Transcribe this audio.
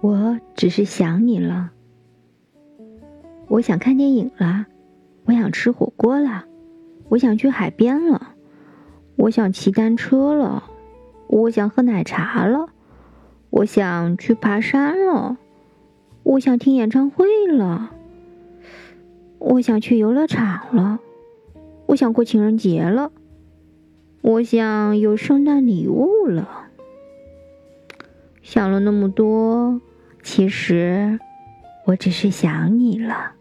我只是想你了。我想看电影了，我想吃火锅了，我想去海边了，我想骑单车了，我想喝奶茶了，我想去爬山了，我想听演唱会了，我想去游乐场了，我想过情人节了，我想有圣诞礼物了。想了那么多，其实我只是想你了。